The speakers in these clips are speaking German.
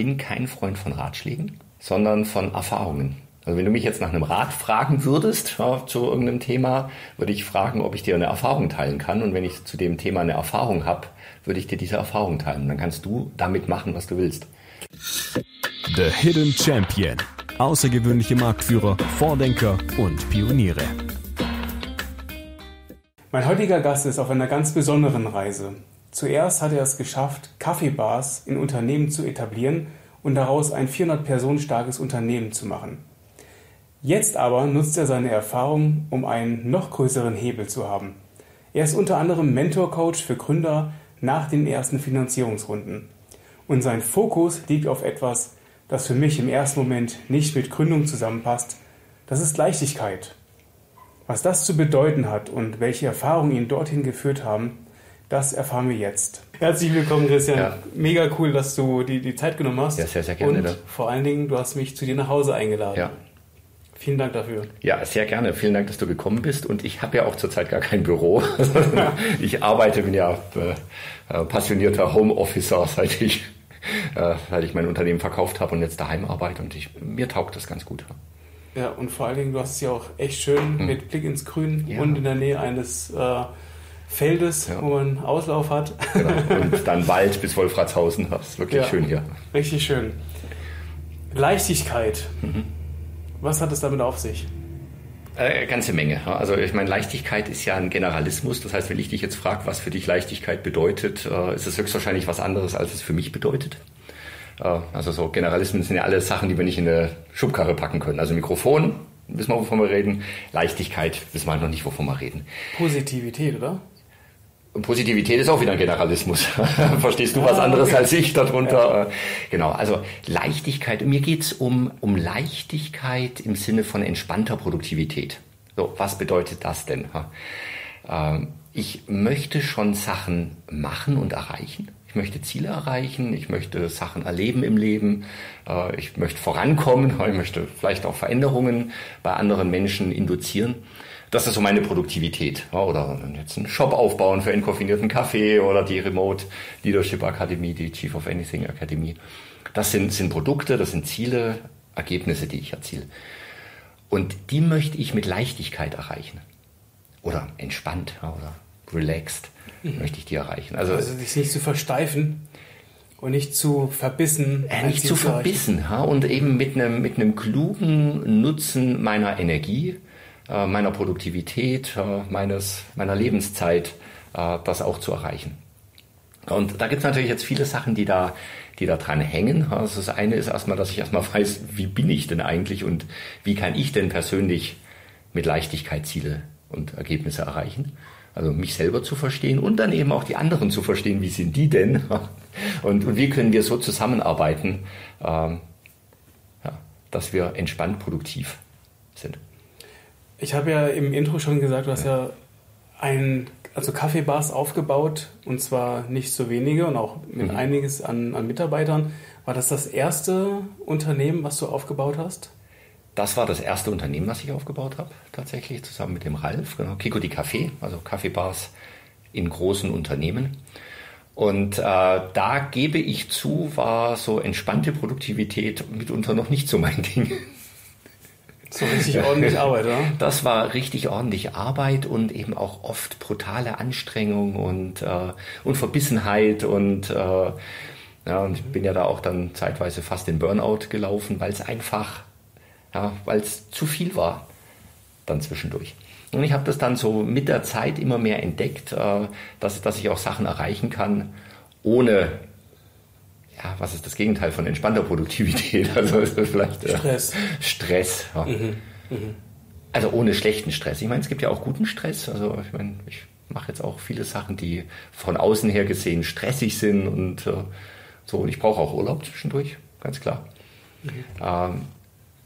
bin kein Freund von Ratschlägen, sondern von Erfahrungen. Also wenn du mich jetzt nach einem Rat fragen würdest ja, zu irgendeinem Thema, würde ich fragen, ob ich dir eine Erfahrung teilen kann. Und wenn ich zu dem Thema eine Erfahrung habe, würde ich dir diese Erfahrung teilen. Dann kannst du damit machen, was du willst. The Hidden Champion. Außergewöhnliche Marktführer, Vordenker und Pioniere. Mein heutiger Gast ist auf einer ganz besonderen Reise. Zuerst hat er es geschafft, Kaffeebars in Unternehmen zu etablieren und daraus ein 400 Personen starkes Unternehmen zu machen. Jetzt aber nutzt er seine Erfahrung, um einen noch größeren Hebel zu haben. Er ist unter anderem Mentor-Coach für Gründer nach den ersten Finanzierungsrunden. Und sein Fokus liegt auf etwas, das für mich im ersten Moment nicht mit Gründung zusammenpasst. Das ist Leichtigkeit. Was das zu bedeuten hat und welche Erfahrungen ihn dorthin geführt haben, das erfahren wir jetzt. Herzlich willkommen, Christian. Ja. Mega cool, dass du die, die Zeit genommen hast. Ja, sehr, sehr gerne. Und vor allen Dingen, du hast mich zu dir nach Hause eingeladen. Ja. Vielen Dank dafür. Ja, sehr gerne. Vielen Dank, dass du gekommen bist. Und ich habe ja auch zurzeit gar kein Büro. ich arbeite, bin ja äh, passionierter Homeofficer, seit ich, äh, seit ich mein Unternehmen verkauft habe und jetzt daheim arbeite. Und ich, mir taugt das ganz gut. Ja, und vor allen Dingen, du hast es ja auch echt schön hm. mit Blick ins Grün ja. und in der Nähe eines äh, Feldes, ja. wo man Auslauf hat. Genau. Und dann Wald bis Wolfratshausen. Das ist wirklich ja, schön hier. Richtig schön. Leichtigkeit. Mhm. Was hat es damit auf sich? Äh, ganze Menge. Also ich meine, Leichtigkeit ist ja ein Generalismus. Das heißt, wenn ich dich jetzt frage, was für dich Leichtigkeit bedeutet, äh, ist es höchstwahrscheinlich was anderes, als es für mich bedeutet. Äh, also so Generalismen sind ja alle Sachen, die wir nicht in eine Schubkarre packen können. Also Mikrofon, wissen wir, wovon wir reden. Leichtigkeit, wissen wir halt noch nicht, wovon wir reden. Positivität, oder? Und Positivität ist auch wieder ein Generalismus. Verstehst du was ah, anderes als ich darunter? Ja. Genau, also Leichtigkeit. Mir geht's um, um Leichtigkeit im Sinne von entspannter Produktivität. So, was bedeutet das denn? Ähm, ich möchte schon Sachen machen und erreichen. Ich möchte Ziele erreichen, ich möchte Sachen erleben im Leben, äh, ich möchte vorankommen, ich möchte vielleicht auch Veränderungen bei anderen Menschen induzieren. Das ist so meine Produktivität. Oder jetzt einen Shop aufbauen für entkoffinierten Kaffee oder die Remote Leadership Akademie, die Chief of Anything Akademie. Das sind, sind Produkte, das sind Ziele, Ergebnisse, die ich erziele. Und die möchte ich mit Leichtigkeit erreichen. Oder entspannt oder relaxed mhm. möchte ich die erreichen. Also, also sich nicht zu versteifen und nicht zu verbissen. Äh, nicht zu verbissen ha? und eben mit einem, mit einem klugen Nutzen meiner Energie meiner Produktivität, äh, meines, meiner Lebenszeit, äh, das auch zu erreichen. Und da gibt es natürlich jetzt viele Sachen, die da, die da dran hängen. Also das eine ist erstmal, dass ich erstmal weiß, wie bin ich denn eigentlich und wie kann ich denn persönlich mit Leichtigkeit Ziele und Ergebnisse erreichen. Also mich selber zu verstehen und dann eben auch die anderen zu verstehen, wie sind die denn und, und wie können wir so zusammenarbeiten, ähm, ja, dass wir entspannt produktiv sind. Ich habe ja im Intro schon gesagt, du hast ja, ja ein, also Kaffeebars aufgebaut und zwar nicht so wenige und auch mit mhm. einiges an, an Mitarbeitern. War das das erste Unternehmen, was du aufgebaut hast? Das war das erste Unternehmen, was ich aufgebaut habe, tatsächlich, zusammen mit dem Ralf. Genau. Kiko die Café, also Kaffeebars in großen Unternehmen. Und äh, da gebe ich zu, war so entspannte Produktivität mitunter noch nicht so mein Ding. So richtig ordentlich Arbeit, oder? Das war richtig ordentlich Arbeit und eben auch oft brutale Anstrengung und, äh, und Verbissenheit und äh, ja, und ich bin ja da auch dann zeitweise fast in Burnout gelaufen, weil es einfach, ja, weil es zu viel war dann zwischendurch. Und ich habe das dann so mit der Zeit immer mehr entdeckt, äh, dass, dass ich auch Sachen erreichen kann, ohne ja, was ist das Gegenteil von entspannter Produktivität? Also vielleicht äh, Stress. Stress. Ja. Mhm. Mhm. Also ohne schlechten Stress. Ich meine, es gibt ja auch guten Stress. Also ich meine, ich mache jetzt auch viele Sachen, die von außen her gesehen stressig sind und äh, so. Und ich brauche auch Urlaub zwischendurch, ganz klar. Mhm. Ähm,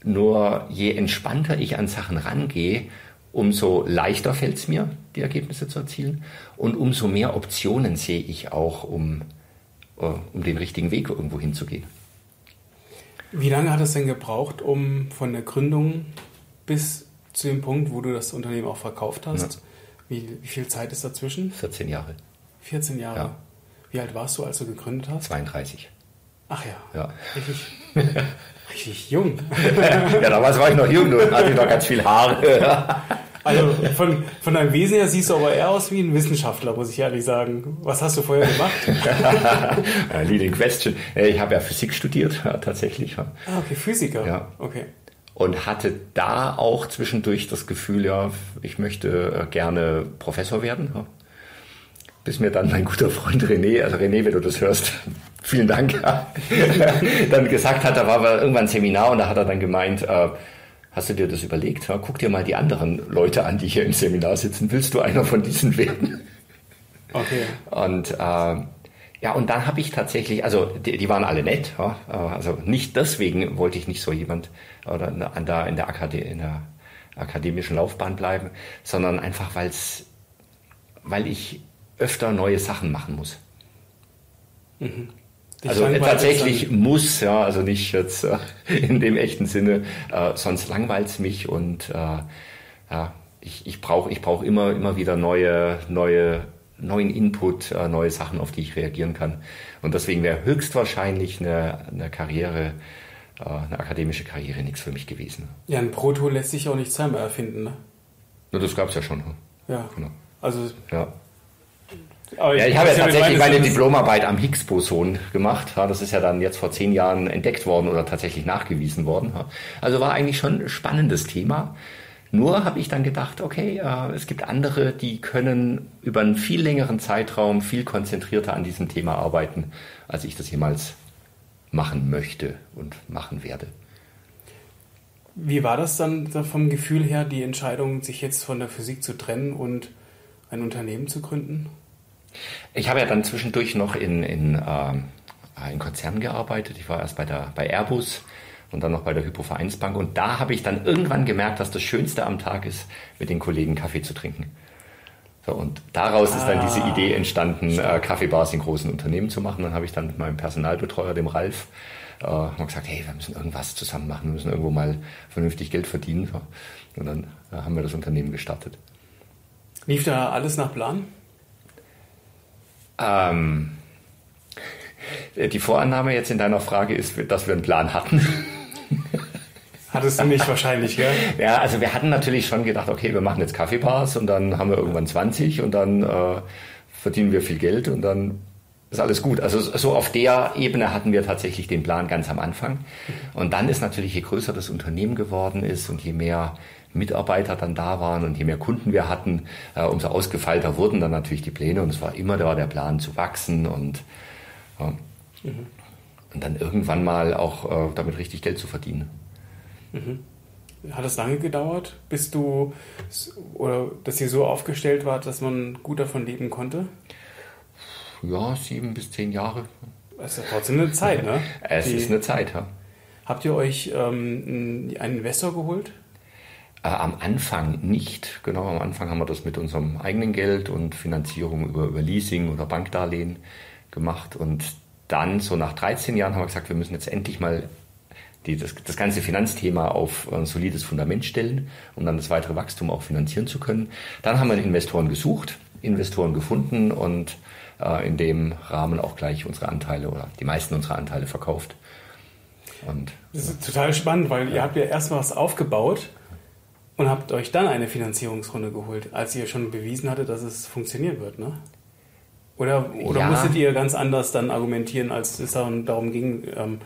nur je entspannter ich an Sachen rangehe, umso leichter fällt es mir, die Ergebnisse zu erzielen. Und umso mehr Optionen sehe ich auch, um um den richtigen Weg irgendwo hinzugehen. Wie lange hat es denn gebraucht, um von der Gründung bis zu dem Punkt, wo du das Unternehmen auch verkauft hast? Ja. Wie, wie, viel Zeit ist dazwischen? 14 Jahre. 14 Jahre. Ja. Wie alt warst du, als du gegründet hast? 32. Ach ja. Ja. Richtig, richtig jung. ja, damals war ich noch jung und hatte noch ganz viel Haare. Also von, von deinem Wesen her siehst du aber eher aus wie ein Wissenschaftler, muss ich ehrlich sagen. Was hast du vorher gemacht? Leading question. Ich habe ja Physik studiert, tatsächlich. Ah, okay, Physiker. Ja. Okay. Und hatte da auch zwischendurch das Gefühl, ja, ich möchte gerne Professor werden. Bis mir dann mein guter Freund René, also René, wenn du das hörst, vielen Dank, dann gesagt hat, da war irgendwann ein Seminar und da hat er dann gemeint, äh, Hast du dir das überlegt? Ja, guck dir mal die anderen Leute an, die hier im Seminar sitzen. Willst du einer von diesen werden? Okay. Und äh, ja, und dann habe ich tatsächlich, also die, die waren alle nett, ja, also nicht deswegen wollte ich nicht so jemand oder an da in der, Akade in der akademischen Laufbahn bleiben, sondern einfach weil's, weil ich öfter neue Sachen machen muss. Mhm. Also tatsächlich muss, ja, also nicht jetzt äh, in dem echten Sinne, äh, sonst langweilt es mich und äh, ja, ich, ich brauche ich brauch immer, immer wieder neue, neue, neuen Input, äh, neue Sachen, auf die ich reagieren kann. Und deswegen wäre höchstwahrscheinlich eine, eine Karriere, äh, eine akademische Karriere nichts für mich gewesen. Ja, ein Proto lässt sich auch nicht zweimal erfinden, ne? Na, das gab es ja schon. Ne? Ja. Genau. Also ja. Aber ja, ich habe ja tatsächlich meine Diplomarbeit am Higgs-Boson gemacht. das ist ja dann jetzt vor zehn Jahren entdeckt worden oder tatsächlich nachgewiesen worden. Also war eigentlich schon ein spannendes Thema. Nur habe ich dann gedacht, okay, es gibt andere, die können über einen viel längeren Zeitraum viel konzentrierter an diesem Thema arbeiten, als ich das jemals machen möchte und machen werde. Wie war das dann vom Gefühl her, die Entscheidung, sich jetzt von der Physik zu trennen und ein Unternehmen zu gründen? Ich habe ja dann zwischendurch noch in, in, äh, in Konzernen gearbeitet. Ich war erst bei, der, bei Airbus und dann noch bei der Hypovereinsbank. Und da habe ich dann irgendwann gemerkt, dass das Schönste am Tag ist, mit den Kollegen Kaffee zu trinken. So, und daraus ah, ist dann diese ah. Idee entstanden, äh, Kaffeebars in großen Unternehmen zu machen. Dann habe ich dann mit meinem Personalbetreuer, dem Ralf, äh, gesagt, hey, wir müssen irgendwas zusammen machen, wir müssen irgendwo mal vernünftig Geld verdienen. Und dann äh, haben wir das Unternehmen gestartet. Lief da alles nach Plan? Ähm, die Vorannahme jetzt in deiner Frage ist, dass wir einen Plan hatten. Hattest du nicht wahrscheinlich, gell? Ja, also wir hatten natürlich schon gedacht, okay, wir machen jetzt Kaffeebars und dann haben wir irgendwann 20 und dann äh, verdienen wir viel Geld und dann ist alles gut. Also so auf der Ebene hatten wir tatsächlich den Plan ganz am Anfang. Und dann ist natürlich, je größer das Unternehmen geworden ist und je mehr Mitarbeiter dann da waren und je mehr Kunden wir hatten, äh, umso ausgefeilter wurden dann natürlich die Pläne und es war immer da der Plan zu wachsen und, ja, mhm. und dann irgendwann mal auch äh, damit richtig Geld zu verdienen. Mhm. Hat es lange gedauert, bis du oder dass ihr so aufgestellt wart, dass man gut davon leben konnte? Ja, sieben bis zehn Jahre. Das ist trotzdem eine Zeit, ne? es Die, ist eine Zeit, ja. Habt ihr euch ähm, einen Investor geholt? Äh, am Anfang nicht. Genau, am Anfang haben wir das mit unserem eigenen Geld und Finanzierung über, über Leasing oder Bankdarlehen gemacht. Und dann, so nach 13 Jahren, haben wir gesagt, wir müssen jetzt endlich mal die, das, das ganze Finanzthema auf ein solides Fundament stellen, um dann das weitere Wachstum auch finanzieren zu können. Dann haben wir Investoren gesucht, Investoren gefunden und äh, in dem Rahmen auch gleich unsere Anteile oder die meisten unserer Anteile verkauft. Und, das ist ja. total spannend, weil ja. ihr habt ja erst was aufgebaut und habt euch dann eine Finanzierungsrunde geholt, als ihr schon bewiesen hattet, dass es funktionieren wird, ne? Oder, oder ja. musstet ihr ganz anders dann argumentieren, als es darum ging, ähm,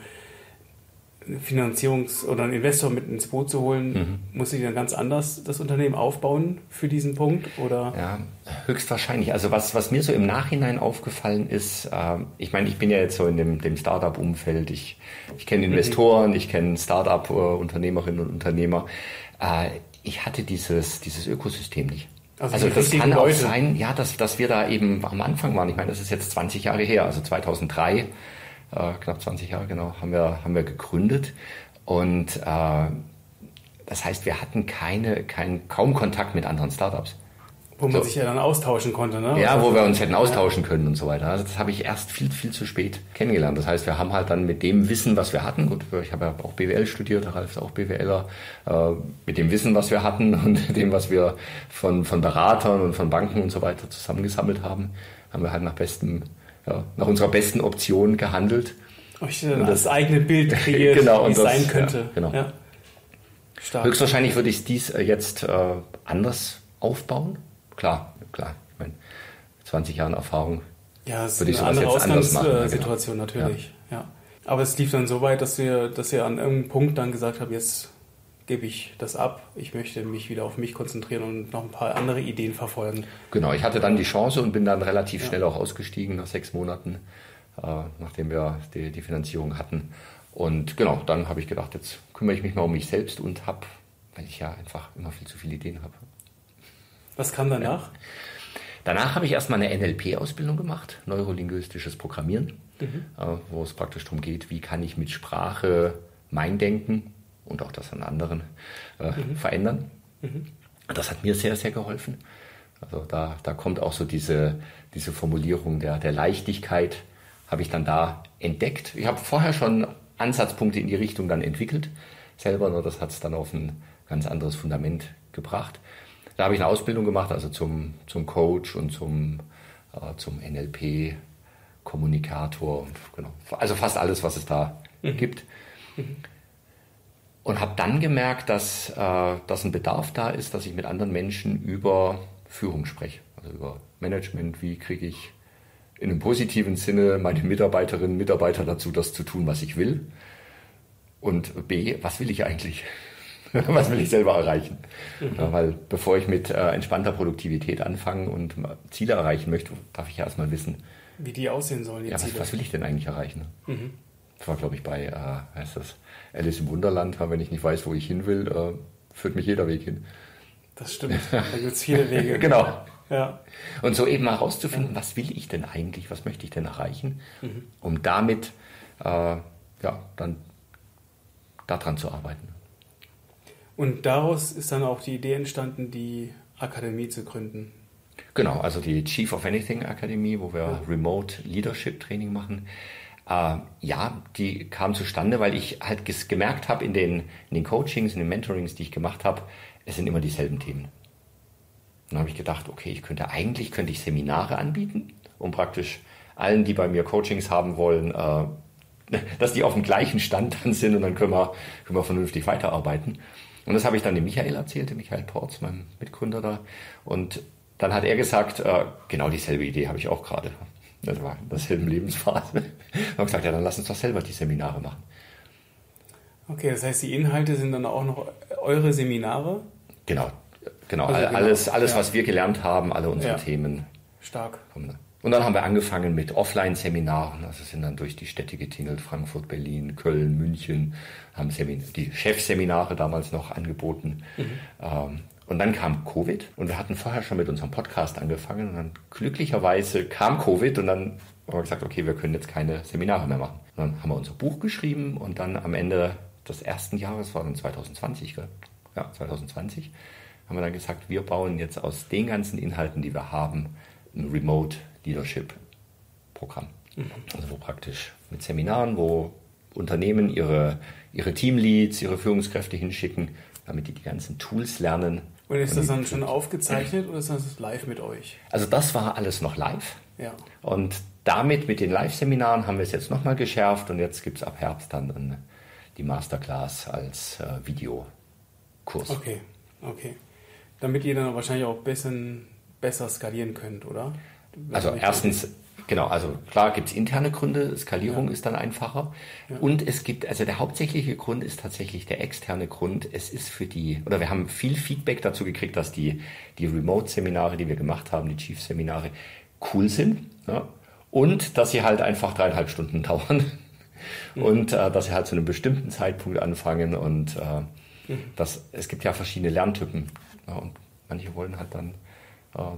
Finanzierungs- oder einen Investor mit ins Boot zu holen, mhm. musstet ihr dann ganz anders das Unternehmen aufbauen für diesen Punkt? Oder? Ja, höchstwahrscheinlich. Also was, was mir so im Nachhinein aufgefallen ist, äh, ich meine, ich bin ja jetzt so in dem, dem Startup-Umfeld, ich, ich kenne mhm. Investoren, mhm. ich kenne Startup-Unternehmerinnen und Unternehmer. Äh, ich hatte dieses, dieses Ökosystem nicht. Also, also das kann Leute. auch sein, ja, dass, dass wir da eben am Anfang waren. Ich meine, das ist jetzt 20 Jahre her, also 2003, äh, knapp 20 Jahre genau, haben wir, haben wir gegründet. Und äh, das heißt, wir hatten keine, kein, kaum Kontakt mit anderen Startups. Wo man so. sich ja dann austauschen konnte, ne? Ja, wo wir uns hätten austauschen können und so weiter. Also das habe ich erst viel, viel zu spät kennengelernt. Das heißt, wir haben halt dann mit dem Wissen, was wir hatten, gut, ich habe ja auch BWL studiert, Ralf ist auch BWLer, äh, mit dem Wissen, was wir hatten und dem, was wir von, von Beratern und von Banken und so weiter zusammengesammelt haben, haben wir halt nach bestem, ja, nach unserer besten Option gehandelt Euch das eigene Bild kreiert, genau, wie es das, sein könnte. Ja, genau. Ja. Höchstwahrscheinlich würde ich dies äh, jetzt äh, anders aufbauen. Klar, klar. Ich meine, 20 Jahren Erfahrung. Ja, es ist würde ich eine andere machen, ja, genau. Ausgangssituation natürlich. Ja. Aber es lief dann so weit, dass ihr, dass ihr an irgendeinem Punkt dann gesagt habt, jetzt gebe ich das ab. Ich möchte mich wieder auf mich konzentrieren und noch ein paar andere Ideen verfolgen. Genau, ich hatte dann die Chance und bin dann relativ Ja. schnell auch ausgestiegen nach sechs Monaten, äh, nachdem wir die, die Finanzierung hatten. Und genau, dann habe ich gedacht, jetzt kümmere ich mich mal um mich selbst und habe, weil ich ja einfach immer viel zu viele Ideen habe. Was kam danach? Danach habe ich erstmal eine NLP-Ausbildung gemacht, neurolinguistisches Programmieren, äh, wo es praktisch darum geht, wie kann ich mit Sprache mein Denken und auch das an anderen äh, verändern. Das hat mir sehr, sehr geholfen. Also da, da kommt auch so diese, diese Formulierung der, der Leichtigkeit, habe ich dann da entdeckt. Ich habe vorher schon Ansatzpunkte in die Richtung dann entwickelt, selber, nur das hat es dann auf ein ganz anderes Fundament gebracht. Da habe ich eine Ausbildung gemacht, also zum, zum Coach und zum, äh, zum NLP-Kommunikator und genau, also fast alles, was es da gibt. Und habe dann gemerkt, dass, äh, dass ein Bedarf da ist, dass ich mit anderen Menschen über Führung spreche, also über Management, wie kriege ich in einem positiven Sinne meine Mitarbeiterinnen und Mitarbeiter dazu, das zu tun, was ich will. Und B, was will ich eigentlich? was will ich selber erreichen? Ja, weil bevor ich mit äh, entspannter Produktivität anfange und Ziele erreichen möchte, darf ich ja erstmal wissen, Wie die aussehen sollen, die ja, was, was will ich denn eigentlich erreichen? Das war, glaube ich, bei äh, heißt das, Alice im Wunderland, wenn ich nicht weiß, wo ich hin will, äh, führt mich jeder Weg hin. Das stimmt. Da gibt es viele Wege. Genau. Ja. Und so eben herauszufinden, was will ich denn eigentlich, was möchte ich denn erreichen, um damit äh, ja, dann daran zu arbeiten. Und daraus ist dann auch die Idee entstanden, die Akademie zu gründen. Genau, also die Chief of Anything Akademie, wo wir Remote Leadership Training machen. Äh, ja, die kam zustande, weil ich halt gemerkt habe in den, in den Coachings, in den Mentorings, die ich gemacht habe, es sind immer dieselben Themen. Dann habe ich gedacht, okay, ich könnte eigentlich könnte ich Seminare anbieten, um praktisch allen, die bei mir Coachings haben wollen, äh, dass die auf dem gleichen Stand dann sind und dann können wir, können wir vernünftig weiterarbeiten. Und das habe ich dann dem Michael erzählt, dem Michael Porz, meinem Mitgründer da. Und dann hat er gesagt, äh, genau dieselbe Idee habe ich auch gerade. Das war in derselben Lebensphase. Und gesagt, ja, dann lass uns doch selber die Seminare machen. Okay, das heißt, die Inhalte sind dann auch noch eure Seminare. Genau, genau, Also genau, alles, alles ja. was wir gelernt haben, alle unsere Ja. Themen Stark. kommen. da. Und dann haben wir angefangen mit Offline-Seminaren, also sind dann durch die Städte getingelt, Frankfurt, Berlin, Köln, München, haben Semin die Chefseminare damals noch angeboten. Ähm, und dann kam Covid und wir hatten vorher schon mit unserem Podcast angefangen und dann glücklicherweise kam Covid und dann haben wir gesagt, okay, wir können jetzt keine Seminare mehr machen. Und dann haben wir unser Buch geschrieben und dann am Ende des ersten Jahres, war dann 2020, gell? ja, 2020, haben wir dann gesagt, wir bauen jetzt aus den ganzen Inhalten, die wir haben, ein Remote Leadership Programm. Also wo praktisch mit Seminaren, wo Unternehmen ihre, ihre Teamleads, ihre Führungskräfte hinschicken, damit die die ganzen Tools lernen. Und ist das dann schon aufgezeichnet oder ist das live mit euch? Also das war alles noch live. Ja. Und damit mit den Live-Seminaren haben wir es jetzt nochmal geschärft und jetzt gibt es ab Herbst dann die Masterclass als äh, Videokurs. Okay, okay. Damit ihr dann wahrscheinlich auch ein bisschen besser skalieren könnt, oder? Also erstens, genau, also klar gibt es interne Gründe, Skalierung ist dann einfacher. Und es gibt, also der hauptsächliche Grund ist tatsächlich der externe Grund. Es ist für die, oder wir haben viel Feedback dazu gekriegt, dass die, die Remote-Seminare, die wir gemacht haben, die Chief-Seminare, cool sind. Ja? Und dass sie halt einfach dreieinhalb Stunden dauern. Und äh, dass sie halt zu einem bestimmten Zeitpunkt anfangen und äh, das, es gibt ja verschiedene Lerntypen. Ja, und manche wollen halt dann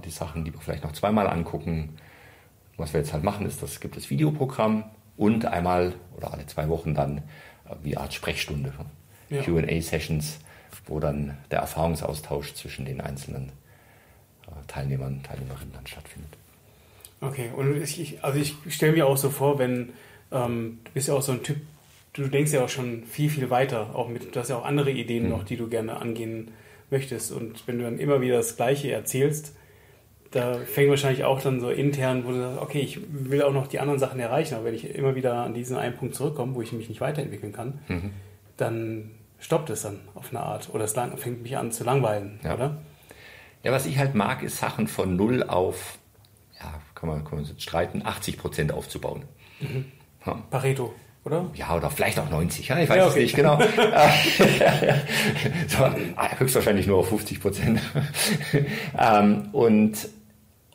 die Sachen lieber vielleicht noch zweimal angucken. Was wir jetzt halt machen, ist, das gibt es Videoprogramm und einmal oder alle zwei Wochen dann äh, wie Art Sprechstunde, Ja. QA-Sessions, wo dann der Erfahrungsaustausch zwischen den einzelnen äh, Teilnehmern, Teilnehmerinnen dann stattfindet. Okay, und ich, also ich stelle mir auch so vor, wenn ähm, du bist ja auch so ein Typ, du denkst ja auch schon viel, viel weiter, auch mit, du hast ja auch andere Ideen noch, die du gerne angehen möchtest. Und wenn du dann immer wieder das Gleiche erzählst, da fängt wahrscheinlich auch dann so intern, wo du sagst, okay, ich will auch noch die anderen Sachen erreichen, aber wenn ich immer wieder an diesen einen Punkt zurückkomme, wo ich mich nicht weiterentwickeln kann, mhm. dann stoppt es dann auf eine Art oder es lang, fängt mich an zu langweilen, ja. oder? Ja, was ich halt mag, ist Sachen von null auf, ja, kann man, kann man jetzt streiten, 80 Prozent aufzubauen. Mhm. Ja. Pareto oder? Ja, oder vielleicht auch 90, ja, ich weiß Ja, es okay. nicht genau. so, ah, höchstwahrscheinlich nur auf 50 Prozent. ähm, und,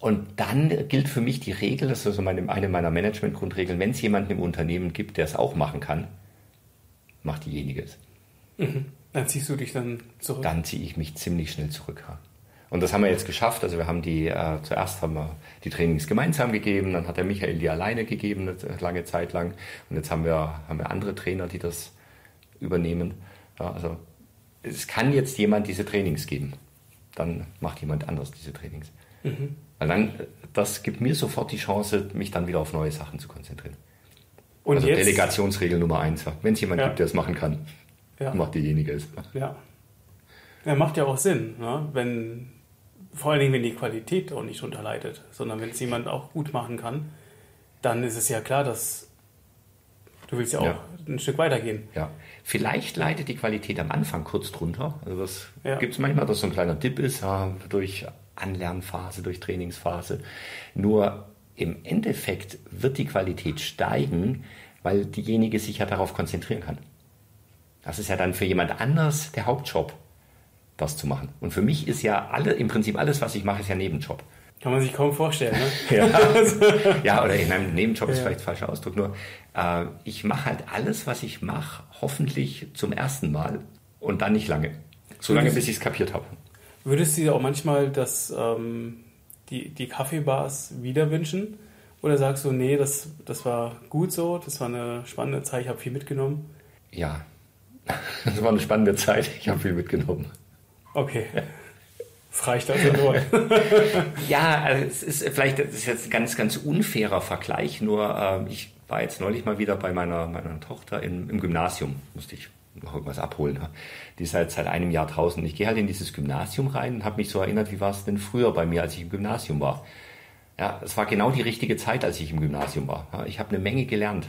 und dann gilt für mich die Regel, das ist also meine, eine meiner Management-Grundregeln, wenn es jemanden im Unternehmen gibt, der es auch machen kann, macht diejenige es. Dann ziehst du dich dann zurück. Dann ziehe ich mich ziemlich schnell zurück. ja. Und das haben wir jetzt geschafft. Also wir haben die, äh, zuerst haben wir die Trainings gemeinsam gegeben, dann hat der Michael die alleine gegeben, eine lange Zeit lang. Und jetzt haben wir, haben wir andere Trainer, die das übernehmen. Ja, also es kann jetzt jemand diese Trainings geben. Dann macht jemand anders diese Trainings. Weil dann, äh, das gibt mir sofort die Chance, mich dann wieder auf neue Sachen zu konzentrieren. Und also jetzt, Delegationsregel Nummer eins. Wenn es jemand Ja. gibt, der es machen kann, Ja. macht diejenige es. Ja. ja, macht ja auch Sinn, ne? wenn vor allen Dingen, wenn die Qualität auch nicht drunter leidet, sondern wenn es jemand auch gut machen kann, dann ist es ja klar, dass du willst ja auch Ja. ein Stück weitergehen. Ja, vielleicht leidet die Qualität am Anfang kurz drunter. Also das Ja. gibt es manchmal, dass so ein kleiner Dip ist, ja, durch Anlernphase, durch Trainingsphase. Nur im Endeffekt wird die Qualität steigen, weil diejenige sich ja darauf konzentrieren kann. Das ist ja dann für jemand anders der Hauptjob, das zu machen. Und für mich ist ja alle, im Prinzip alles, was ich mache, ist ja Nebenjob. Kann man sich kaum vorstellen. Ne? Ja, ja oder ich meine, Nebenjob ist Ja. vielleicht ein falscher Ausdruck, nur äh, ich mache halt alles, was ich mache, hoffentlich zum ersten Mal und dann nicht lange. So lange, bis ich es kapiert habe. Würdest du dir auch manchmal das, ähm, die, die Kaffeebars wieder wünschen? Oder sagst du, nee, das, das war gut so, das war eine spannende Zeit, ich habe viel mitgenommen? Ja, das war eine spannende Zeit. Ich habe viel mitgenommen. Okay. Das reicht also nur. Ja, also es ist vielleicht das ist jetzt ein ganz, ganz unfairer Vergleich. Nur ähm, ich war jetzt neulich mal wieder bei meiner, meiner Tochter im, im Gymnasium. Musste ich noch irgendwas abholen. ja. Die ist halt seit einem Jahr draußen. Ich gehe halt in dieses Gymnasium rein und habe mich so erinnert, wie war es denn früher bei mir, als ich im Gymnasium war. Ja, es war genau die richtige Zeit, als ich im Gymnasium war. Ich habe eine Menge gelernt.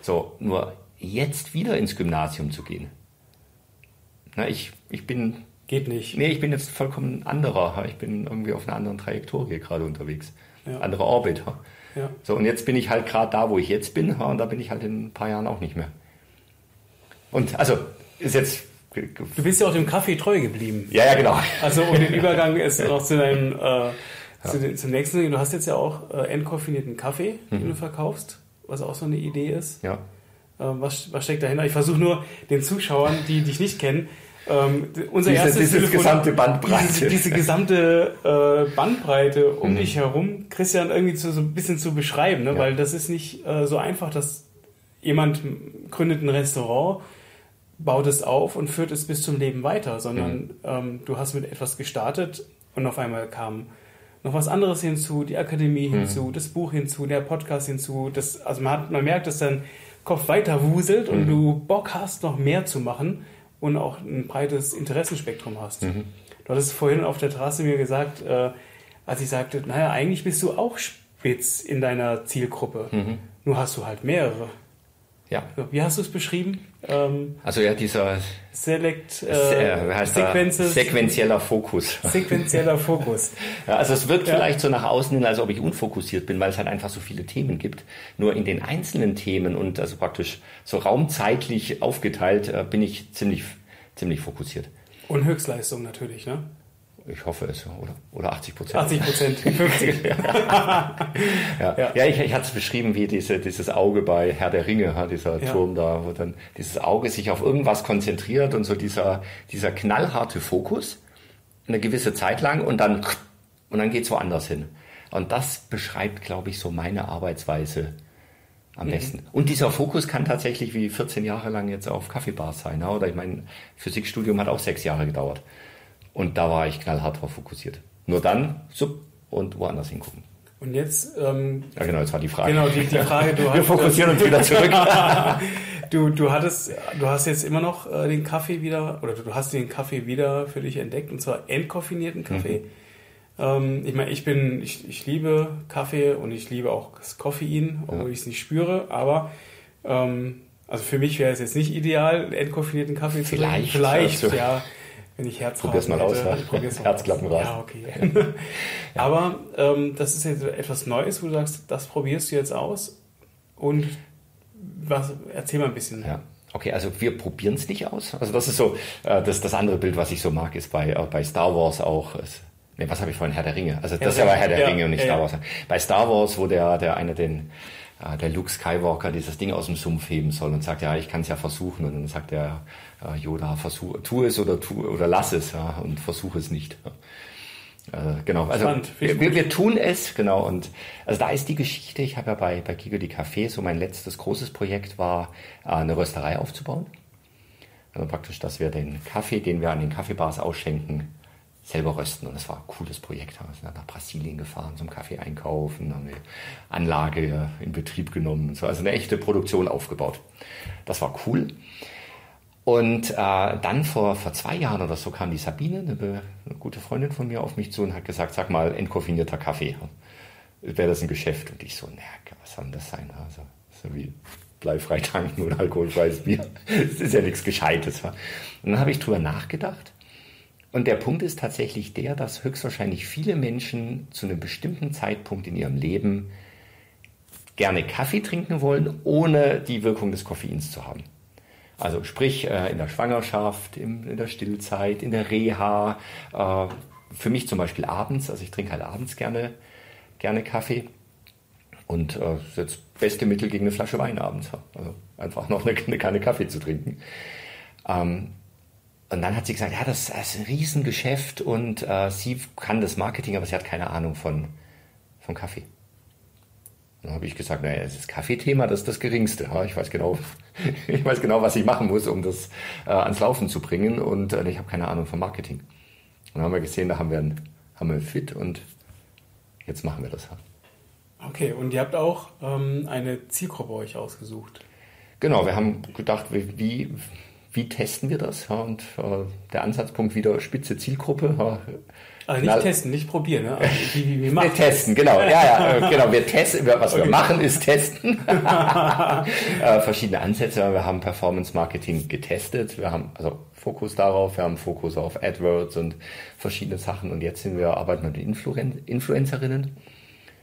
So, nur jetzt wieder ins Gymnasium zu gehen. Na, ich, ich bin Geht nicht. Nee, ich bin jetzt vollkommen ein anderer. Ich bin irgendwie auf einer anderen Trajektorie gerade unterwegs. Ja. Anderer Orbit. Ja. So, und jetzt bin ich halt gerade da, wo ich jetzt bin, und da bin ich halt in ein paar Jahren auch nicht mehr. Und also, ist jetzt. Du bist ja auch dem Kaffee treu geblieben. Ja, ja, genau. Also um den Übergang ist noch zu deinem äh, zu den, zum nächsten Ding. Du hast jetzt ja auch äh, entkoffinierten Kaffee, den du verkaufst, was auch so eine Idee ist. Ja. Ähm, was, was steckt dahinter? Ich versuche nur den Zuschauern, die dich nicht kennen, ähm, unser Diese- erstes diese gesamte Bandbreite. Diese, diese gesamte äh, Bandbreite um Mhm. dich herum, Christian, irgendwie zu, so ein bisschen zu beschreiben, ne? Ja. weil das ist nicht äh, so einfach, dass jemand gründet ein Restaurant, baut es auf und führt es bis zum Leben weiter, sondern Mhm. ähm, du hast mit etwas gestartet und auf einmal kam noch was anderes hinzu, die Akademie Mhm. hinzu, das Buch hinzu, der Podcast hinzu. Das, also man, hat, man merkt, dass dein Kopf weiter wuselt Mhm. und du Bock hast, noch mehr zu machen und auch ein breites Interessenspektrum hast. Mhm. Du hattest vorhin auf der Terrasse mir gesagt, äh, als ich sagte, naja, eigentlich bist du auch spitz in deiner Zielgruppe. Mhm. Nur hast du halt mehrere. Ja. Wie hast du es beschrieben? Ähm, Also ja, dieser Select äh, äh? Sequences, sequenzieller Fokus. sequenzieller Fokus. Ja, also es wirkt Ja. vielleicht so nach außen hin, als ob ich unfokussiert bin, weil es halt einfach so viele Themen gibt. Nur in den einzelnen Themen und also praktisch so raumzeitlich aufgeteilt äh, bin ich ziemlich, ziemlich fokussiert. Und Höchstleistung natürlich, ne? Ich hoffe es, oder, oder 80 Prozent. 80 Prozent, 50. Ja, Ja. ja. ich, ich hatte es beschrieben wie diese, dieses Auge bei Herr der Ringe, dieser Ja. Turm da, wo dann dieses Auge sich auf irgendwas konzentriert und so dieser, dieser knallharte Fokus eine gewisse Zeit lang und dann, und dann geht's woanders hin. Und das beschreibt, glaube ich, so meine Arbeitsweise am besten. Und dieser Fokus kann tatsächlich wie 14 Jahre lang jetzt auf Kaffeebars sein. Oder ich meine, Physikstudium hat auch sechs Jahre gedauert. Und da war ich knallhart drauf fokussiert. Nur dann, sup, und woanders hingucken. Und jetzt, ähm, Ja, genau, jetzt war die Frage. genau, die, die Frage, du Wir hast, fokussieren uns wieder zurück. du, du hattest, du hast jetzt immer noch äh, den Kaffee wieder, oder du hast den Kaffee wieder für dich entdeckt, und zwar entkoffinierten Kaffee. Ähm, ich meine, ich bin, ich, ich liebe Kaffee und ich liebe auch das Koffein, obwohl ja. ich es nicht spüre, aber ähm, also für mich wäre es jetzt nicht ideal, entkoffinierten Kaffee zu trinken. Vielleicht, also, ja. Wenn ich Herz Probier's mal aus. Herzklappen raus. Ja, okay. ja. Aber ähm, das ist jetzt etwas Neues, wo du sagst, das probierst du jetzt aus und was, erzähl mal ein bisschen. Ja. Okay, also wir probieren es nicht aus. Also das ist so, äh, das, das andere Bild, was ich so mag, ist bei, äh, bei Star Wars auch. Ist, nee, was habe ich vorhin? Herr der Ringe. Also das ist ja bei Herr der ja, Ringe und nicht Star Wars. Bei Star Wars, wo der, der eine den, äh, der Luke Skywalker dieses Ding aus dem Sumpf heben soll und sagt, ja, ich kann es ja versuchen. Und dann sagt der äh, Yoda, versuch, tu es oder tu oder lass es ja, und versuche es nicht. Äh, genau, also wir, wir, wir, tun es, genau. Und also da ist die Geschichte, ich habe ja bei, bei Gigo die Café, so mein letztes großes Projekt war, äh, eine Rösterei aufzubauen. Also praktisch, dass wir den Kaffee, den wir an den Kaffeebars ausschenken, selber rösten. Und das war ein cooles Projekt. Wir sind nach Brasilien gefahren zum Kaffee einkaufen, haben die Anlage in Betrieb genommen. So, also eine echte Produktion aufgebaut. Das war cool. Und äh, dann vor, vor zwei Jahren oder so kam die Sabine, eine, eine, gute Freundin von mir, auf mich zu und hat gesagt, sag mal, entkoffinierter Kaffee. Wäre das ein Geschäft? Und ich so, naja, was soll denn das sein? Also, so wie bleifrei tanken und alkoholfreies Bier. Das ist ja nichts Gescheites. Und dann habe ich drüber nachgedacht. Und der Punkt ist tatsächlich der, dass höchstwahrscheinlich viele Menschen zu einem bestimmten Zeitpunkt in ihrem Leben gerne Kaffee trinken wollen, ohne die Wirkung des Koffeins zu haben. Also sprich äh, in der Schwangerschaft, in der Stillzeit, in der Reha. Äh, für mich zum Beispiel abends, also ich trinke halt abends gerne, gerne Kaffee. Und äh, das ist das beste Mittel gegen eine Flasche Wein abends. Also einfach noch eine, Kanne Kaffee zu trinken. Ähm, und dann hat sie gesagt, ja, das, ist ein Riesengeschäft und äh, sie kann das Marketing, aber sie hat keine Ahnung von, von Kaffee. Dann habe ich gesagt, naja, das Kaffeethema, das ist das Geringste. Ich weiß genau, ich weiß genau, was ich machen muss, um das äh, ans Laufen zu bringen. Und äh, ich habe keine Ahnung vom Marketing. Und dann haben wir gesehen, da haben wir ein, haben wir Fit und jetzt machen wir das. Okay, und ihr habt auch ähm, eine Zielgruppe euch ausgesucht. Genau, wir haben gedacht, wie, wie testen wir das? und äh, der Ansatzpunkt wieder spitze Zielgruppe. Also nicht Na, testen, nicht probieren. Ne? Also wie, wie, wie wir testen, genau. Ja, ja, äh, genau. Wir testen. Was okay. wir machen, ist testen. äh, verschiedene Ansätze. Wir haben Performance Marketing getestet. Wir haben also Fokus darauf. Wir haben Fokus auf AdWords und verschiedene Sachen. Und jetzt sind wir arbeiten mit Influen Influencerinnen.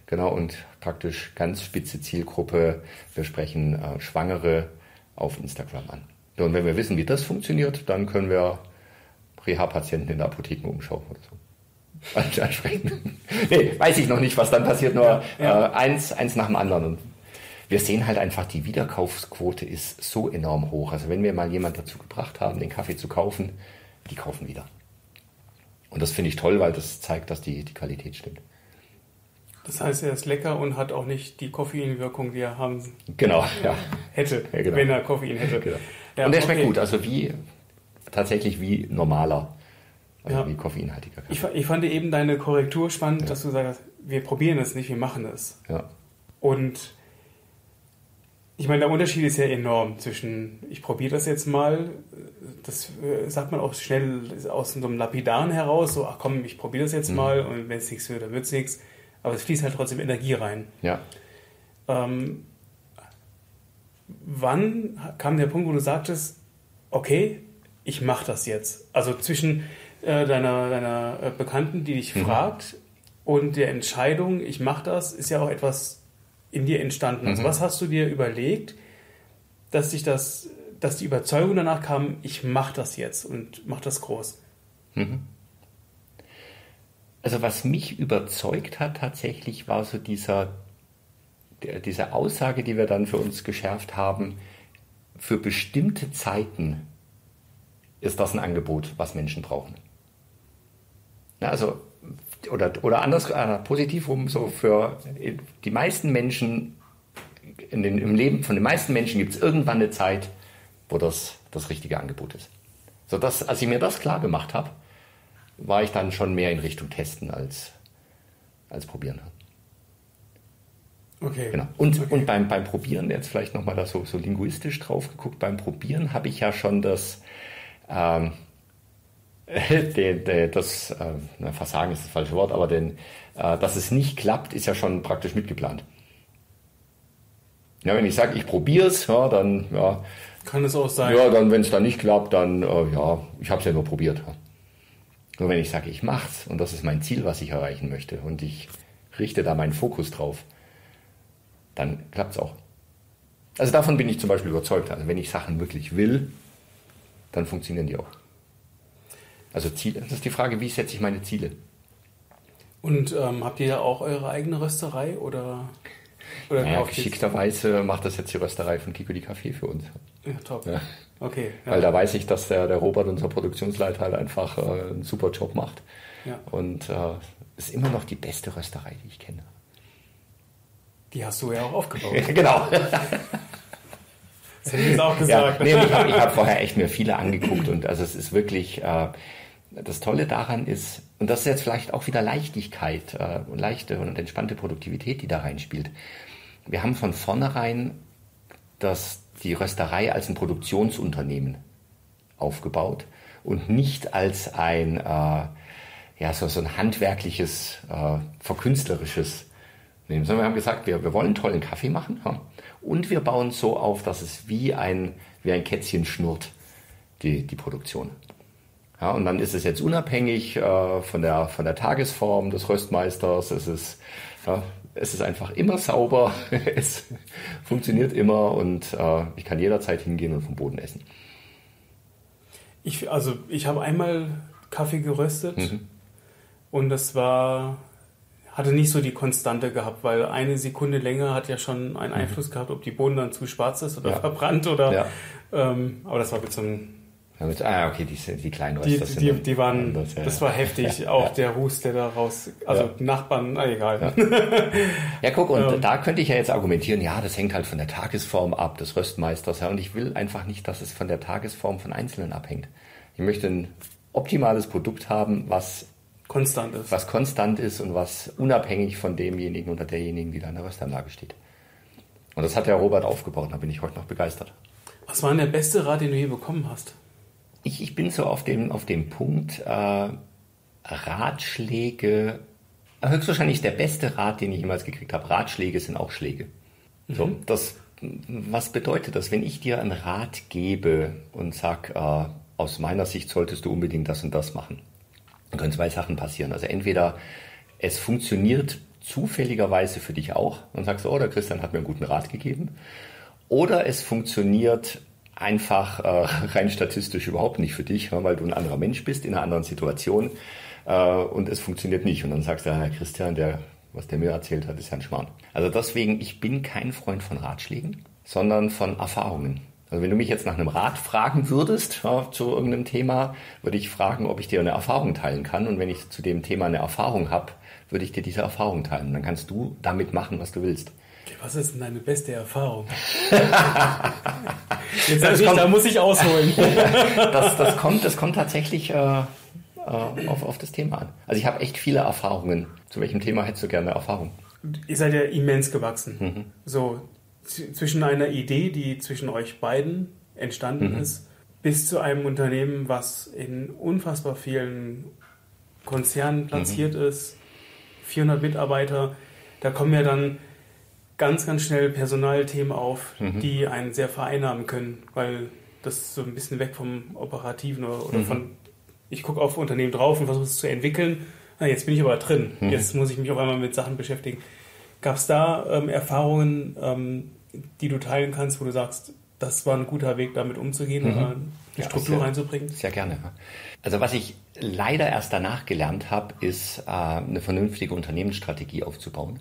Genau und praktisch ganz spitze Zielgruppe. Wir sprechen äh, Schwangere auf Instagram an. Und wenn wir wissen, wie das funktioniert, dann können wir Reha-Patienten in der Apotheke umschauen oder so ansprechen. nee, weiß ich noch nicht, was dann passiert, nur ja, ja. Äh, eins, eins nach dem anderen. Und wir sehen halt einfach, die Wiederkaufsquote ist so enorm hoch. Also wenn wir mal jemand dazu gebracht haben, den Kaffee zu kaufen, die kaufen wieder. Und das finde ich toll, weil das zeigt, dass die, die Qualität stimmt. Das heißt, er ist lecker und hat auch nicht die Koffeinwirkung, die er haben genau, ja. hätte, ja, genau. wenn er Koffein hätte. Genau. Ja, und der schmeckt gut, also wie tatsächlich wie normaler also ja. wie koffeinhaltiger Kaffee. Ich, ich, fand eben deine Korrektur spannend, ja. dass du sagst, wir probieren es nicht, wir machen es. Ja. Und ich meine, der Unterschied ist ja enorm zwischen, ich probiere das jetzt mal, das äh, sagt man auch schnell aus so einem Lapidaren heraus, so, ach komm, ich probiere das jetzt mhm. mal und wenn es nichts wird, dann wird es nichts. Aber es fließt halt trotzdem Energie rein. Ja. Ähm, wann kam der Punkt, wo du sagtest, okay, ich mache das jetzt? Also zwischen, äh, deiner, deiner äh, Bekannten, die dich mhm. fragt und der Entscheidung, ich mache das, ist ja auch etwas in dir entstanden. Also mhm. Was hast du dir überlegt, dass sich das, dass die Überzeugung danach kam, ich mache das jetzt und mache das groß? Mhm. Also was mich überzeugt hat tatsächlich, war so dieser, der, diese Aussage, die wir dann für uns geschärft haben, für bestimmte Zeiten ist das ein Angebot, was Menschen brauchen. Ja, also, oder, oder anders, äh, positiv rum, so für die meisten Menschen, den, im Leben von den meisten Menschen gibt es irgendwann eine Zeit, wo das das richtige Angebot ist. So dass, als ich mir das klar gemacht habe, war ich dann schon mehr in Richtung Testen als, als Probieren. Okay. Genau. Und, okay. und beim, beim Probieren, jetzt vielleicht nochmal da so, so linguistisch drauf geguckt, beim Probieren habe ich ja schon das, ähm, den, den, das äh, Versagen ist das falsche Wort, aber den, äh, dass es nicht klappt, ist ja schon praktisch mitgeplant. Ja, wenn ich sage, ich probiere es, ja, dann ja. Kann es auch sein. Ja, dann, wenn es dann nicht klappt, dann äh, ja, ich habe es ja nur probiert. Ja. Nur wenn ich sage, ich mach's und das ist mein Ziel, was ich erreichen möchte und ich richte da meinen Fokus drauf, dann klappt es auch. Also davon bin ich zum Beispiel überzeugt. Also wenn ich Sachen wirklich will, dann funktionieren die auch. Also Ziele, das ist die Frage, wie setze ich meine Ziele? Und ähm, habt ihr ja auch eure eigene Rösterei oder? oder naja, geschickterweise macht das jetzt die Rösterei von Kiko die Kaffee für uns. Ja, top. Ja. Okay. Ja. Weil da weiß ich, dass der, der Robert, unser Produktionsleiter, halt einfach äh, einen super Job macht. Ja. Und äh, ist immer noch die beste Rösterei, die ich kenne. Die hast du ja auch aufgebaut. genau. Das hätte ich jetzt auch gesagt. Ja, nee, ich habe hab vorher echt mir viele angeguckt und also es ist wirklich, äh, das Tolle daran ist, und das ist jetzt vielleicht auch wieder Leichtigkeit, äh, leichte und entspannte Produktivität, die da reinspielt. Wir haben von vornherein das, die Rösterei als ein Produktionsunternehmen aufgebaut und nicht als ein, äh, ja, so, so ein handwerkliches, äh, verkünstlerisches nehmen, sondern wir haben gesagt, wir, wir wollen tollen Kaffee machen ja, und wir bauen so auf, dass es wie ein, wie ein Kätzchen schnurrt, die, die Produktion. Ja, und dann ist es jetzt unabhängig äh, von, der, von der Tagesform des Röstmeisters. Es ist, ja, es ist einfach immer sauber, es funktioniert immer und äh, ich kann jederzeit hingehen und vom Boden essen. Ich, also ich habe einmal Kaffee geröstet mhm. und das war hatte nicht so die Konstante gehabt, weil eine Sekunde länger hat ja schon einen mhm. Einfluss gehabt, ob die Bohnen dann zu schwarz ist oder ja. verbrannt oder. Ja. Ähm, aber das war mit so einem. Ja, mit, ah, okay, die, die kleinen die, die, die waren, anders, das war heftig, auch der Ruß, der da raus, also Nachbarn, ah, egal. Ja, guck, und ähm, da könnte ich ja jetzt argumentieren, ja, das hängt halt von der Tagesform ab, des Röstmeisters, ja, und ich will einfach nicht, dass es von der Tagesform von Einzelnen abhängt. Ich möchte ein optimales Produkt haben, was konstant ist. Was konstant ist und was unabhängig von demjenigen oder derjenigen, die da in der Röstanlage steht. Und das hat der Robert aufgebaut, da bin ich heute noch begeistert. Was war denn der beste Rat, den du je bekommen hast? Ich, ich bin so auf dem, auf dem Punkt, äh, Ratschläge, höchstwahrscheinlich der beste Rat, den ich jemals gekriegt habe. Ratschläge sind auch Schläge. Mhm. So, das, was bedeutet das, wenn ich dir einen Rat gebe und sag, äh, aus meiner Sicht solltest du unbedingt das und das machen? Dann können zwei Sachen passieren. Also entweder es funktioniert zufälligerweise für dich auch und sagst, oh, der Christian hat mir einen guten Rat gegeben. Oder es funktioniert einfach äh, rein statistisch überhaupt nicht für dich, weil du ein anderer Mensch bist in einer anderen Situation äh, und es funktioniert nicht. Und dann sagst du, ja, Herr Christian, der, was der mir erzählt hat, ist ja ein Schmarrn. Also deswegen, ich bin kein Freund von Ratschlägen, sondern von Erfahrungen. Also wenn du mich jetzt nach einem Rat fragen würdest ja, zu irgendeinem Thema, würde ich fragen, ob ich dir eine Erfahrung teilen kann. Und wenn ich zu dem Thema eine Erfahrung habe, würde ich dir diese Erfahrung teilen. Dann kannst du damit machen, was du willst. Was ist denn deine beste Erfahrung? jetzt das ich, kommt, da muss ich ausholen. das, das, kommt, das kommt tatsächlich äh, äh, auf, auf das Thema an. Also ich habe echt viele Erfahrungen. Zu welchem Thema hättest du gerne Erfahrung? Ihr seid ja immens gewachsen. Mhm. So, zwischen einer Idee, die zwischen euch beiden entstanden mhm. ist, bis zu einem Unternehmen, was in unfassbar vielen Konzernen platziert mhm. ist, 400 Mitarbeiter, da kommen ja dann ganz, ganz schnell Personalthemen auf, mhm. die einen sehr vereinnahmen können, weil das so ein bisschen weg vom Operativen oder, oder mhm. von, ich gucke auf Unternehmen drauf und versuche es zu entwickeln. Na, jetzt bin ich aber drin. Mhm. Jetzt muss ich mich auf einmal mit Sachen beschäftigen. Gab es da ähm, Erfahrungen, ähm, die du teilen kannst, wo du sagst, das war ein guter Weg, damit umzugehen mhm. oder die ja, Struktur sehr, reinzubringen? Sehr gerne. Also was ich leider erst danach gelernt habe, ist äh, eine vernünftige Unternehmensstrategie aufzubauen.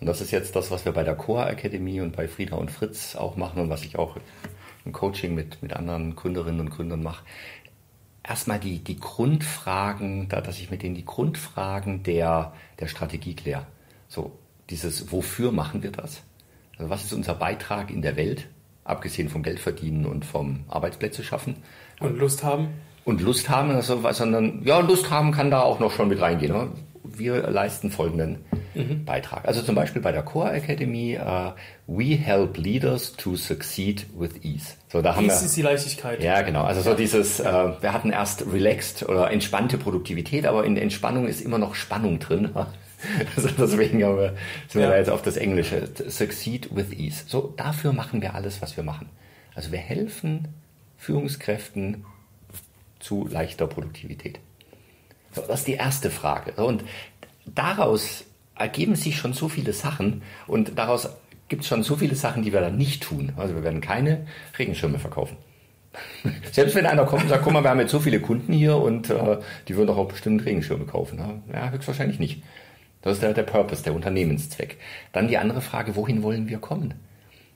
Und das ist jetzt das, was wir bei der Core Akademie und bei Frieda und Fritz auch machen und was ich auch im Coaching mit, mit anderen Gründerinnen und Gründern mache. Erstmal die, die Grundfragen, da, dass ich mit denen die Grundfragen der, der Strategie kläre. So, dieses, wofür machen wir das? Also was ist unser Beitrag in der Welt, abgesehen vom Geld verdienen und vom Arbeitsplätze schaffen? Und Lust haben? Und Lust haben, also, sondern ja, Lust haben kann da auch noch schon mit reingehen. Ne? Wir leisten folgenden mhm. Beitrag. Also zum Beispiel bei der Core Academy, uh, we help leaders to succeed with ease. So, da haben ease wir, ist die Leichtigkeit. Ja, genau. Also so dieses, äh, wir hatten erst relaxed oder entspannte Produktivität, aber in Entspannung ist immer noch Spannung drin. Also deswegen haben wir, sind ja. wir da jetzt auf das Englische. Succeed with ease. So, dafür machen wir alles, was wir machen. Also wir helfen Führungskräften zu leichter Produktivität. So, das ist die erste Frage. Und daraus ergeben sich schon so viele Sachen und daraus gibt es schon so viele Sachen, die wir dann nicht tun. Also wir werden keine Regenschirme verkaufen. Selbst wenn einer kommt und sagt, guck mal, wir haben jetzt so viele Kunden hier und äh, die würden doch auch bestimmt Regenschirme kaufen. Ja, höchstwahrscheinlich nicht. Das ist der, der Purpose, der Unternehmenszweck. Dann die andere Frage, wohin wollen wir kommen?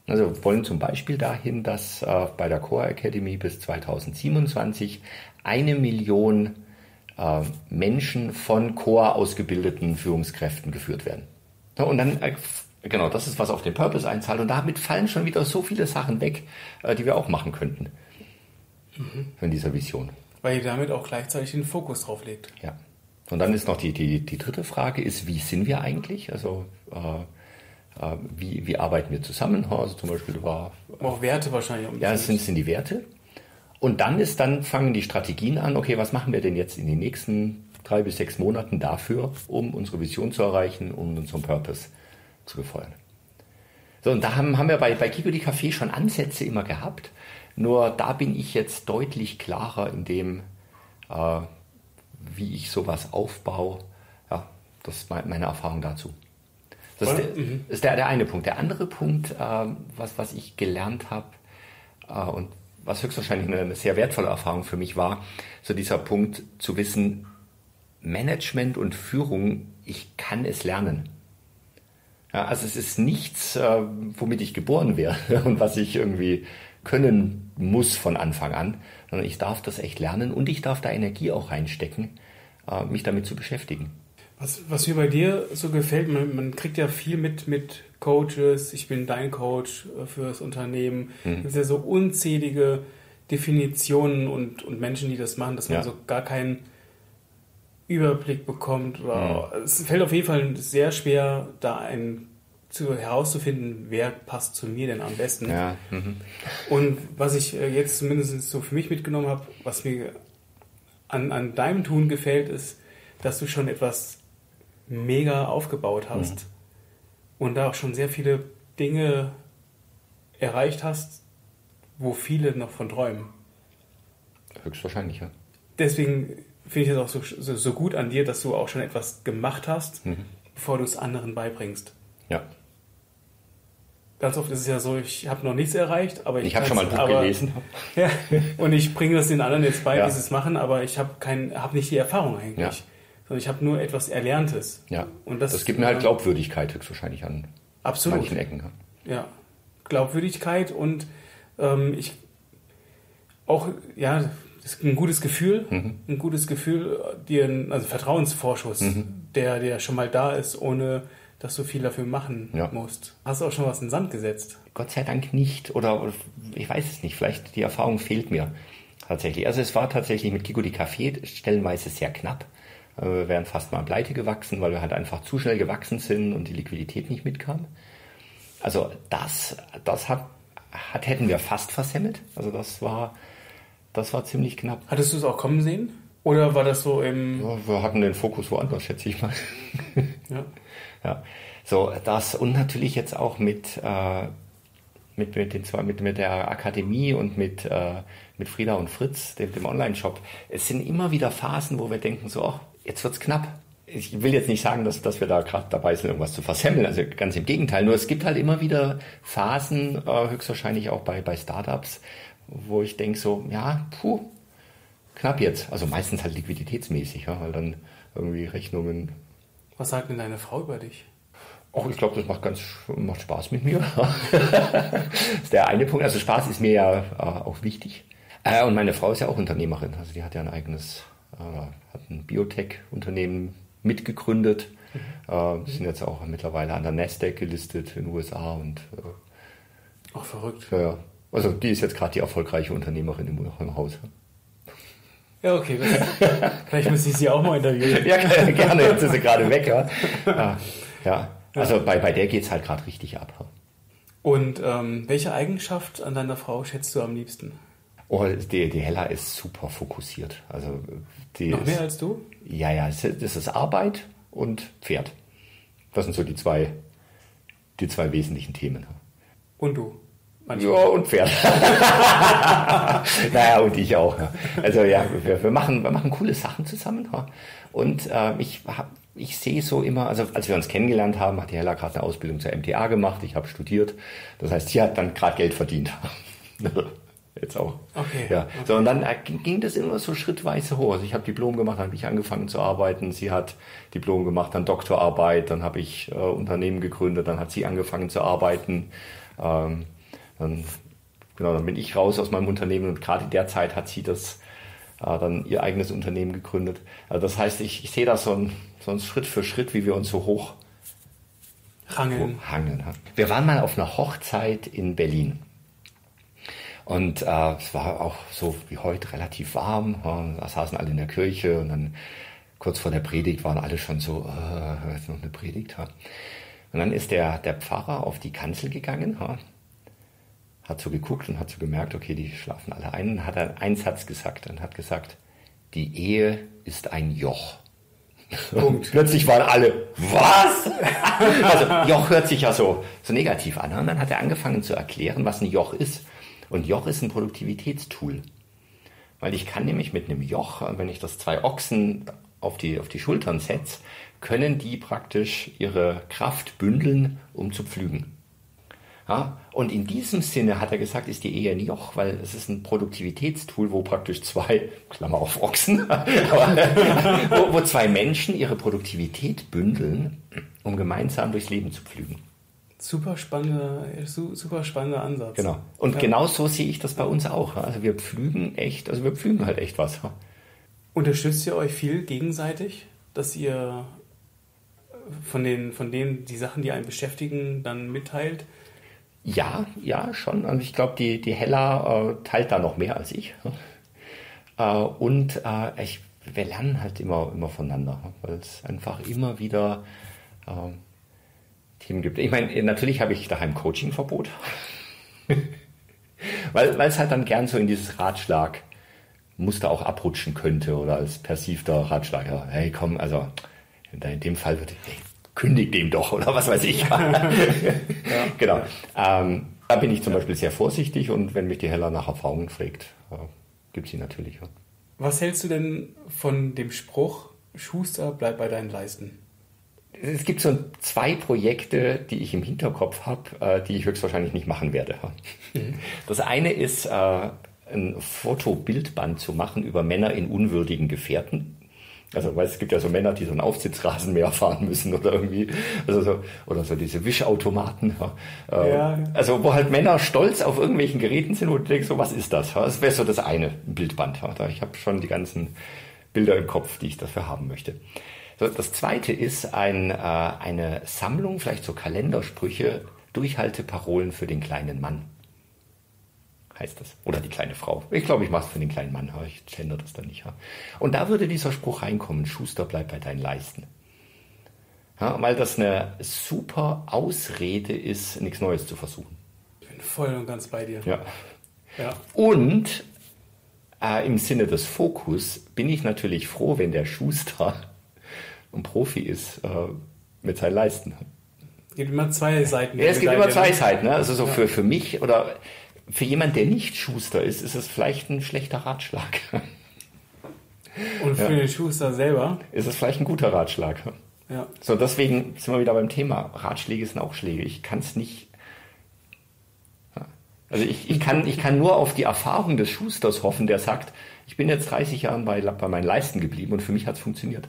Also wir wollen zum Beispiel dahin, dass äh, bei der Core Academy bis 2027 eine Million äh, Menschen von Core ausgebildeten Führungskräften geführt werden. Ja, und dann, äh, genau, das ist was auf den Purpose einzahlt. Und damit fallen schon wieder so viele Sachen weg, äh, die wir auch machen könnten. Mhm. Von dieser Vision. Weil ihr damit auch gleichzeitig den Fokus drauf legt. Ja. Und dann ist noch die, die, die dritte Frage, ist, wie sind wir eigentlich? Also äh, äh, wie, wie arbeiten wir zusammen? Also zum Beispiel war... Auch Werte wahrscheinlich. Ja, es sind, sind die Werte. Und dann ist, dann fangen die Strategien an, okay, was machen wir denn jetzt in den nächsten drei bis sechs Monaten dafür, um unsere Vision zu erreichen, um unseren Purpose zu befeuern. So, und da haben, haben wir bei, bei Kiko die Café schon Ansätze immer gehabt. Nur da bin ich jetzt deutlich klarer in dem, äh, wie ich sowas aufbaue. Ja, das ist meine Erfahrung dazu. Das ist, der, mhm. ist der, der, eine Punkt. Der andere Punkt, äh, was, was ich gelernt habe äh, und was höchstwahrscheinlich eine, eine sehr wertvolle Erfahrung für mich war, so dieser Punkt zu wissen, Management und Führung, ich kann es lernen. Ja, also es ist nichts, äh, womit ich geboren wäre und was ich irgendwie können muss von Anfang an, sondern ich darf das echt lernen und ich darf da Energie auch reinstecken, äh, mich damit zu beschäftigen. Was, was mir bei dir so gefällt, man, man kriegt ja viel mit mit Coaches, ich bin dein Coach äh, fürs Unternehmen. Mhm. Es gibt ja so unzählige Definitionen und, und Menschen, die das machen, dass man ja. so gar keinen Überblick bekommt. Oder mhm. Es fällt auf jeden Fall sehr schwer, da ein zu, herauszufinden, wer passt zu mir denn am besten. Ja. Mhm. Und was ich äh, jetzt zumindest so für mich mitgenommen habe, was mir an, an deinem Tun gefällt, ist, dass du schon etwas mega aufgebaut hast mhm. und da auch schon sehr viele Dinge erreicht hast, wo viele noch von träumen. Höchstwahrscheinlich, ja. Deswegen finde ich es auch so, so, so, gut an dir, dass du auch schon etwas gemacht hast, mhm. bevor du es anderen beibringst. Ja. Ganz oft ist es ja so, ich habe noch nichts erreicht, aber ich, ich habe schon mal ein Buch aber, gelesen. Ja, und ich bringe das den anderen jetzt bei, ja. wie sie es machen, aber ich habe hab nicht die Erfahrung eigentlich. Ja. Sondern ich habe nur etwas Erlerntes. Ja. Und das, das gibt mir halt Glaubwürdigkeit höchstwahrscheinlich an absolut. manchen Ecken. Ja. Glaubwürdigkeit und ähm, ich auch, ja, ein gutes Gefühl, mhm. ein gutes Gefühl, dir, also Vertrauensvorschuss, mhm. der, der schon mal da ist, ohne dass du viel dafür machen ja. musst. Hast du auch schon was in den Sand gesetzt? Gott sei Dank nicht. Oder ich weiß es nicht. Vielleicht die Erfahrung fehlt mir tatsächlich. Also es war tatsächlich mit Kiko die Café stellenweise sehr knapp. Äh, wir wären fast mal pleite gewachsen, weil wir halt einfach zu schnell gewachsen sind und die Liquidität nicht mitkam. Also das, das hat, hat, hätten wir fast versemmelt. Also das war, das war ziemlich knapp. Hattest du es auch kommen sehen? Oder war das so im... Ja, wir hatten den Fokus woanders, schätze ich mal. ja. Ja. So, das und natürlich jetzt auch mit, äh, mit, mit, den zwei, mit, mit der Akademie und mit, äh, mit Frieda und Fritz, dem, dem Online-Shop. Es sind immer wieder Phasen, wo wir denken, so, oh, jetzt wird's knapp. Ich will jetzt nicht sagen, dass, dass wir da gerade dabei sind, irgendwas zu versemmeln. Also ganz im Gegenteil. Nur es gibt halt immer wieder Phasen, äh, höchstwahrscheinlich auch bei, bei Startups, wo ich denke so, ja, puh, knapp jetzt. Also meistens halt liquiditätsmäßig, ja, weil dann irgendwie Rechnungen was sagt denn deine Frau über dich? Ach, ich glaube, das macht ganz macht Spaß mit mir. das ist der eine Punkt. Also Spaß ist mir ja äh, auch wichtig. Äh, und meine Frau ist ja auch Unternehmerin. Also die hat ja ein eigenes, äh, hat ein Biotech-Unternehmen mitgegründet. Mhm. Äh, sind jetzt auch mittlerweile an der Nasdaq gelistet in den USA und äh, Ach, verrückt. Ja, also die ist jetzt gerade die erfolgreiche Unternehmerin im, im Haus. Ja, okay. Vielleicht muss ich sie auch mal interviewen. ja, gerne. Jetzt ist sie gerade weg, ja. ja. Ja, also bei, bei der geht es halt gerade richtig ab. Und ähm, welche Eigenschaft an deiner Frau schätzt du am liebsten? Oh, die, die Hella ist super fokussiert. Also die Noch ist, mehr als du? Ja, ja, das ist Arbeit und Pferd. Das sind so die zwei, die zwei wesentlichen Themen. Und du? Manchmal. Ja, und Pferd. naja, und ich auch. Also ja, wir, wir, machen, wir machen coole Sachen zusammen. Und äh, ich, hab, ich sehe so immer, also als wir uns kennengelernt haben, hat die Hella gerade eine Ausbildung zur MTA gemacht, ich habe studiert. Das heißt, sie hat dann gerade Geld verdient. Jetzt auch. Okay. Ja. Okay. So, und dann äh, ging das immer so schrittweise hoch. Also ich habe Diplom gemacht, dann habe ich angefangen zu arbeiten. Sie hat Diplom gemacht, dann Doktorarbeit, dann habe ich äh, Unternehmen gegründet, dann hat sie angefangen zu arbeiten. Ähm, dann, genau, dann bin ich raus aus meinem Unternehmen und gerade in der Zeit hat sie das äh, dann ihr eigenes Unternehmen gegründet. Also das heißt, ich, ich sehe das so ein, so ein Schritt für Schritt, wie wir uns so hoch hangeln. hangeln. Wir waren mal auf einer Hochzeit in Berlin. Und äh, es war auch so wie heute relativ warm. Ja, da saßen alle in der Kirche und dann kurz vor der Predigt waren alle schon so, äh, jetzt noch eine Predigt. Ja. Und dann ist der, der Pfarrer auf die Kanzel gegangen, ja, hat so geguckt und hat so gemerkt, okay, die schlafen alle ein und hat dann einen Satz gesagt und hat gesagt, die Ehe ist ein Joch. Und plötzlich waren alle, was? also Joch hört sich ja so, so negativ an. Und dann hat er angefangen zu erklären, was ein Joch ist. Und Joch ist ein Produktivitätstool. Weil ich kann nämlich mit einem Joch, wenn ich das zwei Ochsen auf die, auf die Schultern setze, können die praktisch ihre Kraft bündeln, um zu pflügen. Ja, und in diesem Sinne hat er gesagt, ist die Ehe ein Joch, weil es ist ein Produktivitätstool, wo praktisch zwei, Klammer auf Ochsen, wo, wo zwei Menschen ihre Produktivität bündeln, um gemeinsam durchs Leben zu pflügen. Super spannender, super spannender Ansatz. Genau. Und ja. genau so sehe ich das bei uns auch. Also wir pflügen echt, also wir pflügen halt echt was. Unterstützt ihr euch viel gegenseitig, dass ihr von den, von denen die Sachen, die einen beschäftigen, dann mitteilt? Ja, ja, schon. Und ich glaube, die, die Hella äh, teilt da noch mehr als ich. Äh, und äh, ich, wir lernen halt immer, immer voneinander, weil es einfach immer wieder ähm, Themen gibt. Ich meine, natürlich habe ich daheim Coachingverbot, weil, es halt dann gern so in dieses Ratschlag Muster auch abrutschen könnte oder als persivter Ratschlag. Ja, hey, komm, also in dem Fall würde ich, hey, kündig dem doch oder was weiß ich. ja. Genau. Ähm, da bin ich zum Beispiel sehr vorsichtig und wenn mich die Hella nach Erfahrungen fragt, äh, gibt sie natürlich. Ja. Was hältst du denn von dem Spruch, Schuster, bleib bei deinen Leisten? es gibt so zwei Projekte, die ich im Hinterkopf habe, äh, die ich höchstwahrscheinlich nicht machen werde. Mhm. Das eine ist, äh, ein Fotobildband zu machen über Männer in unwürdigen Gefährten. Also, weil es gibt ja so Männer, die so einen Aufsitzrasenmäher fahren müssen oder irgendwie, also so, oder so diese Wischautomaten. Äh, ja. Also, wo halt Männer stolz auf irgendwelchen Geräten sind, wo du denkst, so, was ist das? Das wäre so das eine Bildband. Ich habe schon die ganzen Bilder im Kopf, die ich dafür haben möchte. Das zweite ist ein, äh, eine Sammlung, vielleicht so Kalendersprüche, Durchhalteparolen für den kleinen Mann. Heißt das. Oder die kleine Frau. Ich glaube, ich mache es für den kleinen Mann. Ich gender das dann nicht. Und da würde dieser Spruch reinkommen, Schuster, bleib bei deinen Leisten. Ja, weil das eine super Ausrede ist, nichts Neues zu versuchen. Ich bin voll und ganz bei dir. Ja. ja. Und äh, im Sinne des Fokus bin ich natürlich froh, wenn der Schuster ein Profi ist äh, mit seinen Leisten. Es gibt immer zwei Seiten. Ja, es gibt immer zwei Seiten. Ne? Also so ja. für, für mich oder für jemanden, der nicht Schuster ist, ist es vielleicht ein schlechter Ratschlag. Und für ja. den Schuster selber? Ist es vielleicht ein guter Ratschlag. Ja. So, deswegen sind wir wieder beim Thema. Ratschläge sind auch Schläge. Ich kann es nicht. Also ich, ich, kann, ich kann nur auf die Erfahrung des Schusters hoffen, der sagt, ich bin jetzt 30 Jahre bei, bei meinen Leisten geblieben und für mich hat es funktioniert.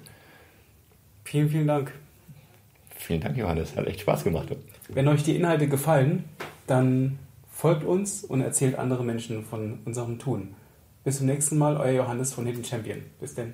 Vielen, vielen Dank. Vielen Dank, Johannes. Hat echt Spaß gemacht. Wenn euch die Inhalte gefallen, dann folgt uns und erzählt andere Menschen von unserem Tun. Bis zum nächsten Mal, euer Johannes von Hidden Champion. Bis denn.